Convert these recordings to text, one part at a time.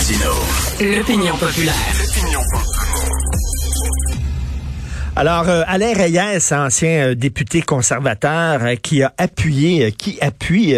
Martino. L'opinion populaire. Alors, euh, Alain Reyes, ancien euh, député conservateur, euh, qui a appuyé, qui appuie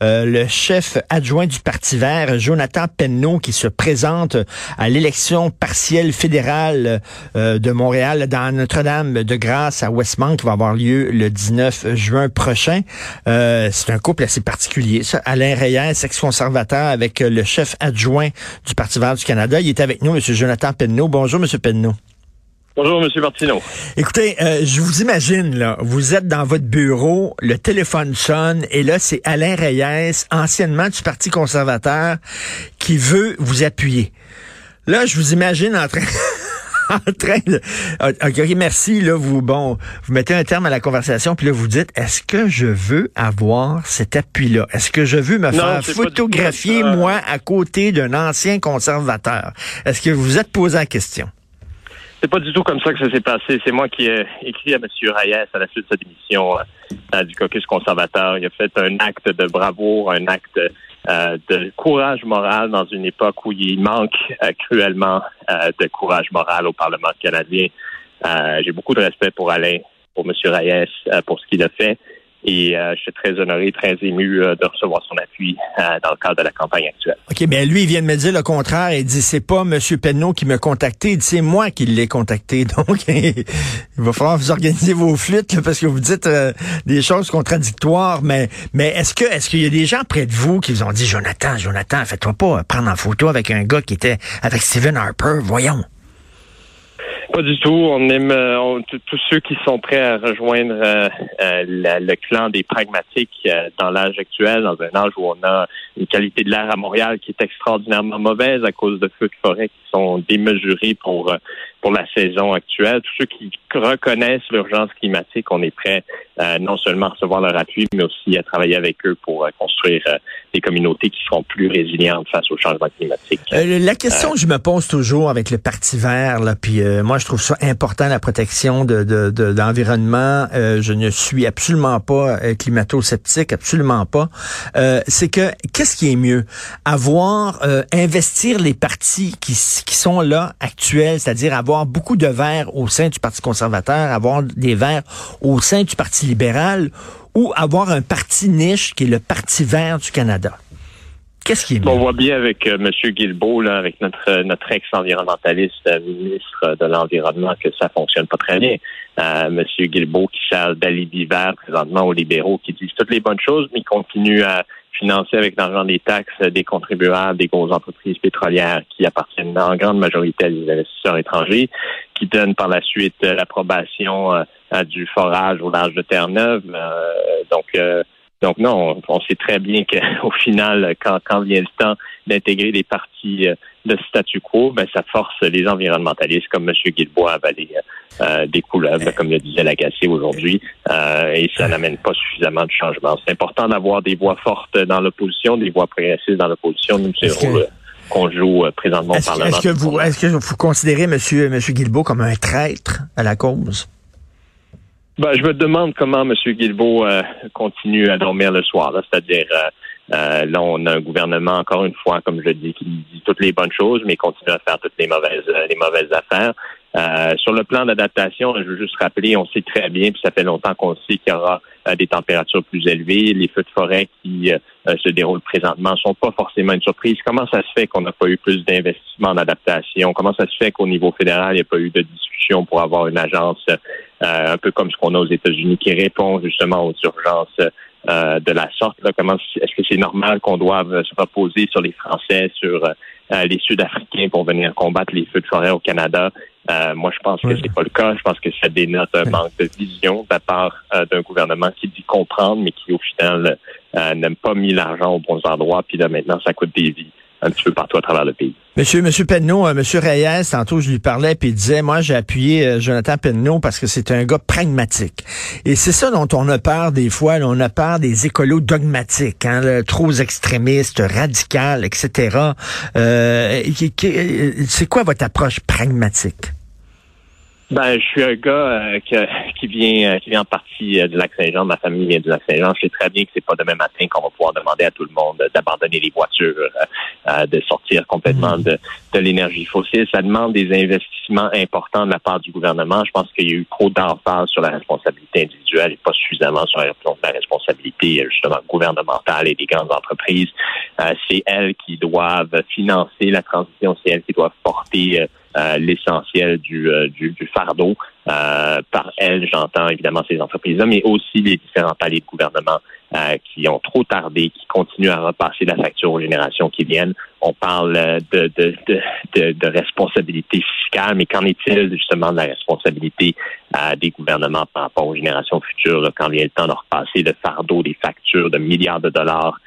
le chef adjoint du Parti vert, Jonathan Penneau, qui se présente à l'élection partielle fédérale de Montréal dans Notre-Dame-de-Grâce à Westmount, qui va avoir lieu le 19 juin prochain. C'est un couple assez particulier, ça. Alain Reyes, ex-conservateur, avec le chef adjoint du Parti vert du Canada. Il est avec nous, M. Jonathan Penneau. Bonjour, M. Penneau. Bonjour, Monsieur Martineau. Écoutez, euh, je vous imagine, là, vous êtes dans votre bureau, le téléphone sonne, et là, c'est Alain Reyes, anciennement du Parti conservateur, qui veut vous appuyer. Là, je vous imagine en train... en train de... Ah, OK, merci, là, vous, bon, vous mettez un terme à la conversation, puis là, vous dites, est-ce que je veux avoir cet appui-là? Est-ce que je veux me Non, faire photographier, moi, à côté d'un ancien conservateur? Est-ce que vous vous êtes posé la question? C'est pas du tout comme ça que ça s'est passé. C'est moi qui ai écrit à M. Reyes à la suite de sa démission euh, du caucus conservateur. Il a fait un acte de bravoure, un acte euh, de courage moral dans une époque où il manque euh, cruellement de courage moral au Parlement canadien. J'ai beaucoup de respect pour Alain, pour M. Reyes, pour ce qu'il a fait. Et euh, je suis très honoré, très ému euh, de recevoir son appui euh, dans le cadre de la campagne actuelle. OK, mais lui, il vient de me dire le contraire. Il dit, c'est pas M. Penneau qui m'a contacté. Il dit, c'est moi qui l'ai contacté. Donc, il va falloir vous organiser vos flûtes, là, parce que vous dites euh, des choses contradictoires. Mais, mais est-ce que, est-ce qu'il y a des gens près de vous qui vous ont dit, Jonathan, Jonathan, fais-toi pas prendre en photo avec un gars qui était avec Stephen Harper. Voyons. Pas du tout. On aime euh, on- tous ceux qui sont prêts à rejoindre euh, euh, la- le clan des pragmatiques euh, dans l'âge actuel, dans un âge où on a une qualité de l'air à Montréal qui est extraordinairement mauvaise à cause de feux de forêt qui sont démesurés pour euh, pour la saison actuelle. Tous ceux qui reconnaissent l'urgence climatique, on est prêt euh, non seulement à recevoir leur appui, mais aussi à travailler avec eux pour euh, construire euh, des communautés qui seront plus résilientes face au changement climatique. Euh, la question que je me pose toujours avec le Parti vert, là, puis euh, moi je trouve ça important la protection de, de, de, l'environnement. Euh, je ne suis absolument pas climato-sceptique, absolument pas. Euh, c'est que qu'est-ce qui est mieux, avoir euh, investir les partis qui, qui sont là actuels, c'est-à-dire avoir beaucoup de verts au sein du Parti conservateur, avoir des verts au sein du Parti libéral, ou avoir un parti niche qui est le Parti vert du Canada. Qu'est-ce qui est? On voit bien avec euh, M. Guilbeault, là, avec notre euh, notre ex-environnementaliste euh, ministre de l'Environnement, que ça fonctionne pas très bien. Euh, M. Guilbeault qui sert d'alibi vert présentement aux libéraux qui disent toutes les bonnes choses, mais qui continuent à financer avec l'argent des taxes euh, des contribuables, des grosses entreprises pétrolières qui appartiennent en grande majorité à des investisseurs étrangers, qui donnent par la suite euh, l'approbation euh, à du forage au large de Terre-Neuve. Donc, donc non, on, sait très bien qu'au final, quand, quand vient le temps d'intégrer des partis euh, de statu quo, ben, ça force les environnementalistes comme M. Guilbois à avaler euh, des couleuvres, comme le disait Lagacé aujourd'hui, euh, et ça n'amène pas suffisamment de changement. C'est important d'avoir des voix fortes dans l'opposition, des voix progressistes dans l'opposition. Nous, c'est le euh, qu'on joue euh, présentement au Parlement. est-ce que vous est-ce que vous considérez Monsieur Monsieur Guilbeault comme un traître à la cause? Ben, je me demande comment M. Guilbeault euh, continue à dormir le soir. là. C'est-à-dire, euh, euh, là, on a un gouvernement, encore une fois, comme je dis, qui dit toutes les bonnes choses, mais continue à faire toutes les mauvaises, euh, les mauvaises affaires. Euh, sur le plan d'adaptation, je veux juste rappeler, on sait très bien, puis ça fait longtemps qu'on sait qu'il y aura euh, des températures plus élevées. Les feux de forêt qui euh, se déroulent présentement sont pas forcément une surprise. Comment ça se fait qu'on n'a pas eu plus d'investissement en adaptation? Comment ça se fait qu'au niveau fédéral, il n'y a pas eu de discussion pour avoir une agence un peu comme ce qu'on a aux États-Unis qui répond justement aux urgences euh, de la sorte? Là? Comment est-ce que c'est normal qu'on doive se reposer sur les Français, sur euh, les Sud-Africains pour venir combattre les feux de forêt au Canada? Euh, moi, je pense que c'est pas le cas. Je pense que ça dénote un manque de vision de la part euh, d'un gouvernement qui dit comprendre, mais qui, au final, euh, n'aime pas mis l'argent aux bons endroits. Puis là, maintenant, ça coûte des vies un petit peu partout à travers le pays. Monsieur Monsieur Penneau, euh, Monsieur Reyes, tantôt je lui parlais puis il disait moi j'ai appuyé euh, Jonathan Penneau parce que c'est un gars pragmatique. Et c'est ça dont on a peur des fois, là, on a peur des écolos dogmatiques, hein, là, trop extrémistes, radicales, etc. Euh, qui- qui- euh, c'est quoi votre approche pragmatique? Ben, je suis un gars euh, que- qui vient euh, qui vient en partie euh, du Lac-Saint-Jean. Ma famille vient du Lac-Saint-Jean. Je sais très bien que c'est pas demain matin qu'on va pouvoir demander à tout le monde euh, d'abandonner les voitures. De sortir complètement de, de l'énergie fossile. Ça demande des investissements importants de la part du gouvernement. Je pense qu'il y a eu trop d'emphase sur la responsabilité individuelle et pas suffisamment sur la, responsabilité justement gouvernementale et des grandes entreprises. C'est elles qui doivent financer la transition, c'est elles qui doivent porter l'essentiel du, du, du, fardeau. Par elles, j'entends évidemment ces entreprises-là, mais aussi les différents paliers de gouvernement euh, qui ont trop tardé, qui continuent à repasser la facture aux générations qui viennent. On parle euh, de, de, de, de, responsabilité fiscale, mais qu'en est-il justement de la responsabilité euh, des gouvernements par rapport aux générations futures quand il y a le temps de repasser le fardeau des factures de milliards de dollars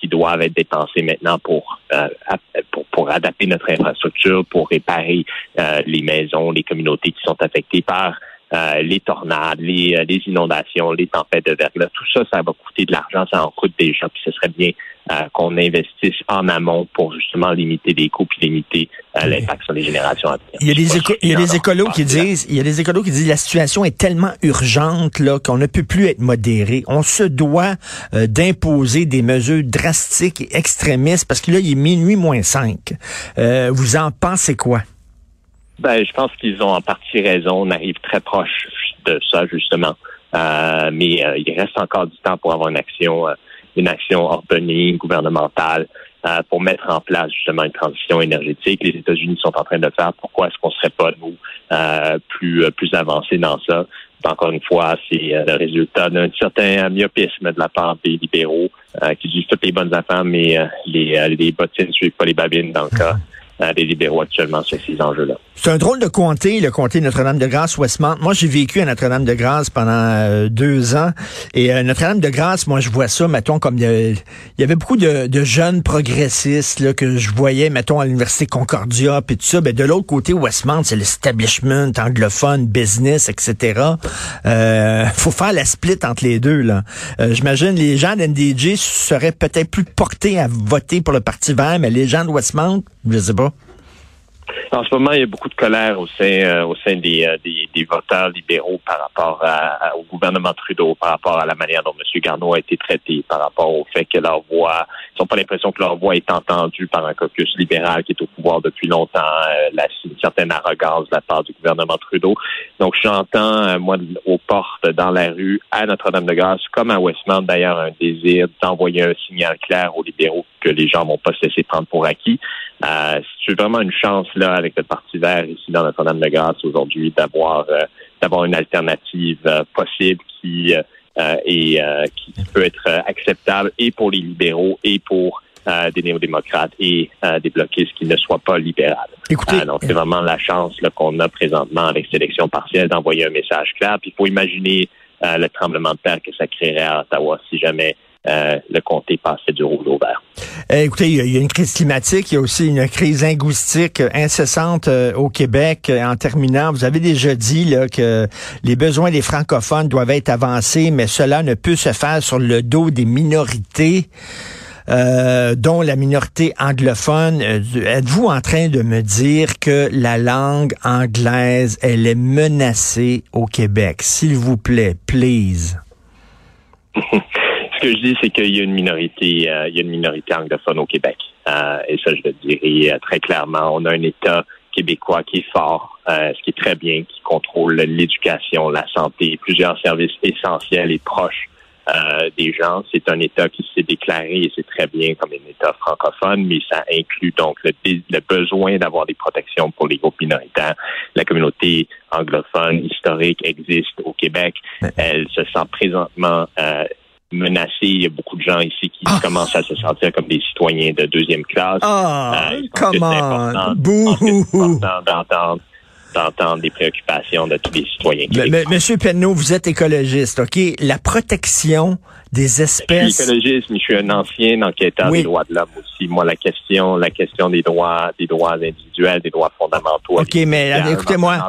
qui doivent être dépensés maintenant pour, pour, pour adapter notre infrastructure, pour réparer les maisons, les communautés qui sont affectées par euh, les tornades, les, euh, les, inondations, les tempêtes de verglas, tout ça, ça va coûter de l'argent, ça en coûte déjà, puis ce serait bien euh, qu'on investisse en amont pour justement limiter les coûts puis limiter l'impact sur les générations à venir. Il y a des, il y a des écolos qui disent, il y a des écolos qui disent la situation est tellement urgente là qu'on ne peut plus être modéré. On se doit d'imposer des mesures drastiques et extrémistes parce que là il est minuit moins 5. vous en pensez quoi? Ben, je pense qu'ils ont en partie raison. On arrive très proche de ça, justement. Euh, mais euh, il reste encore du temps pour avoir une action, euh, une action ordonnée, gouvernementale, pour mettre en place justement une transition énergétique. Les États-Unis sont en train de le faire. Pourquoi est-ce qu'on serait pas nous plus plus avancés dans ça? Encore une fois, c'est le résultat d'un certain myopisme de la part des libéraux qui disent toutes les bonnes affaires, mais les les bottines ne suivent pas les babines dans le cas C'est un drôle de comté, le comté Notre-Dame-de-Grâce, Westmount. Moi, j'ai vécu à Notre-Dame-de-Grâce pendant euh, deux ans. Et euh, Notre-Dame-de-Grâce, moi, je vois ça, mettons, comme il y, avait beaucoup de, jeunes progressistes là, que je voyais, mettons, à l'Université Concordia, puis tout ça. Ben, de l'autre côté, Westmount, c'est l'establishment anglophone, business, etc. Euh, faut faire la split entre les deux. là. Euh, j'imagine les gens d'NDJ seraient peut-être plus portés à voter pour le Parti vert, mais les gens de Westmount, je sais pas. En ce moment, il y a beaucoup de colère au sein, euh, au sein des, euh, des, des, voteurs libéraux par rapport au gouvernement Trudeau, par rapport à la manière dont M. Garneau a été traité, par rapport au fait que leur voix, ils n'ont pas l'impression que leur voix est entendue par un caucus libéral qui est au pouvoir depuis longtemps, euh, la, une certaine arrogance de la part du gouvernement Trudeau. Donc, j'entends, moi, aux portes, dans la rue, à Notre-Dame-de-Grâce, comme à Westmount, d'ailleurs, un désir d'envoyer un signal clair aux libéraux que les gens vont pas se laisser prendre pour acquis. Euh, c'est vraiment une chance là avec le Parti vert ici dans Notre-Dame-de-Grâce aujourd'hui d'avoir euh, d'avoir une alternative euh, possible qui euh, et qui peut être acceptable et pour les libéraux et pour des néo-démocrates et des bloquistes qui ne soient pas libérales. Écoutez, donc c'est vraiment la chance qu'on a présentement avec cette élection partielle d'envoyer un message clair. Puis il faut imaginer le tremblement de terre que ça créerait à Ottawa si jamais euh, le comté passait du rouge au vert. Eh, écoutez, il y, a une crise climatique, il y a aussi une crise linguistique incessante euh, au Québec. Euh, en terminant, vous avez déjà dit là, que les besoins des francophones doivent être avancés, mais cela ne peut se faire sur le dos des minorités. dont la minorité anglophone. Êtes-vous en train de me dire que la langue anglaise, elle est menacée au Québec? S'il vous plaît, please. Ce que je dis, c'est qu'il y a une minorité, euh, il y a une minorité anglophone au Québec. Euh, et ça, je le dirais euh, très clairement. On a un État québécois qui est fort, ce qui est très bien, qui contrôle l'éducation, la santé, plusieurs services essentiels et proches des gens. C'est un État qui s'est déclaré, et c'est très bien, comme un État francophone, mais ça inclut donc le, le besoin d'avoir des protections pour les groupes minoritaires. La communauté anglophone historique existe au Québec. Elle se sent présentement menacé. Il y a beaucoup de gens ici qui ah. commencent à se sentir comme des citoyens de deuxième classe. Ah, euh, comment? C'est d'entendre d'entendre des préoccupations de tous les citoyens. Monsieur Penneau, vous êtes écologiste, OK? La protection des espèces. Je suis écologiste, mais je suis un ancien enquêteur des droits de l'homme aussi. Moi, la question, la question des droits, des droits individuels, des droits fondamentaux. OK, mais écoutez-moi.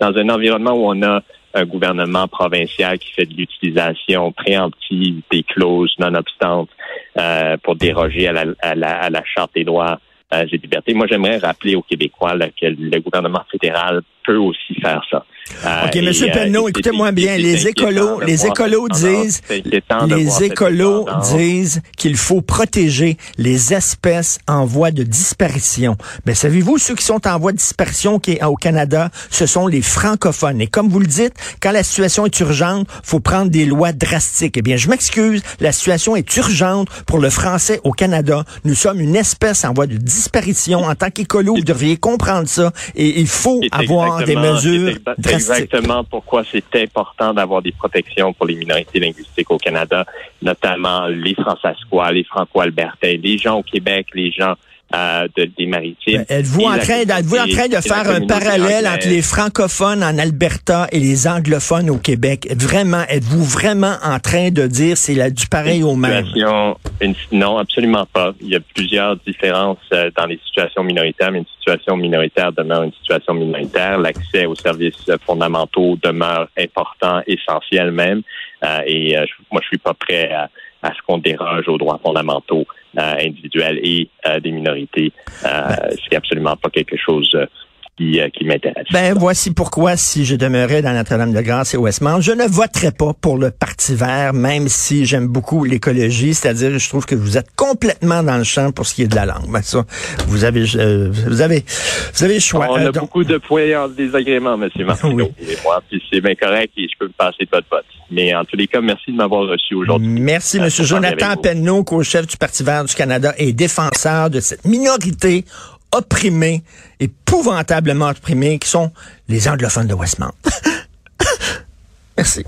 Dans un environnement où on a un gouvernement provincial qui fait de l'utilisation préemptive des clauses nonobstantes euh, pour déroger à la, à, la, à la, Charte des droits euh, et libertés. Moi, j'aimerais rappeler aux Québécois que le gouvernement fédéral peut aussi faire ça. Euh, OK, M. Penneau, écoutez-moi bien. Les écolos, les écolos disent, les écolos disent qu'il faut protéger les espèces en voie de disparition. Mais savez-vous, ceux qui sont en voie de disparition qui, au Canada, ce sont les francophones. Et comme vous le dites, quand la situation est urgente, faut prendre des lois drastiques. Eh bien, je m'excuse, la situation est urgente pour le français au Canada. Nous sommes une espèce en voie de disparition. En tant qu'écolo, vous devriez comprendre ça. Et il faut avoir des mesures drastiques. Exactement pourquoi c'est important d'avoir des protections pour les minorités linguistiques au Canada, notamment les Françaisquois, les Franco-Albertains, les gens au Québec, les gens euh, de, des maritimes. Ben, êtes-vous en train, êtes-vous en train de faire un parallèle entre les francophones en Alberta et les anglophones au Québec? Vraiment, êtes-vous vraiment en train de dire c'est du pareil au même? non, absolument pas. Il y a plusieurs différences euh, dans les situations minoritaires, mais une situation minoritaire demeure une situation minoritaire. L'accès aux services fondamentaux demeure important, essentiel même. Euh, et moi, je suis pas prêt à à ce qu'on déroge aux droits fondamentaux euh, individuels et euh, des minorités. Euh, ben. C'est absolument pas quelque chose qui, qui m'intéresse. Ben, voici pourquoi, si je demeurais dans Notre-Dame-de-Grâce et Westmount, je ne voterais pas pour le Parti vert, même si j'aime beaucoup l'écologie, c'est-à-dire je trouve que vous êtes complètement dans le champ pour ce qui est de la langue. Ben, ça, vous avez, euh, vous avez, vous avez le choix. On a beaucoup de points en désagrément, M. Martineau oui. et moi, puis c'est bien correct et je peux me passer de votre vote. Mais en tous les cas, merci de m'avoir reçu aujourd'hui. Merci, M. Jonathan Penneau, co-chef du Parti vert du Canada et défenseur de cette minorité opprimés, épouvantablement opprimés, qui sont les anglophones de Westmount. Merci.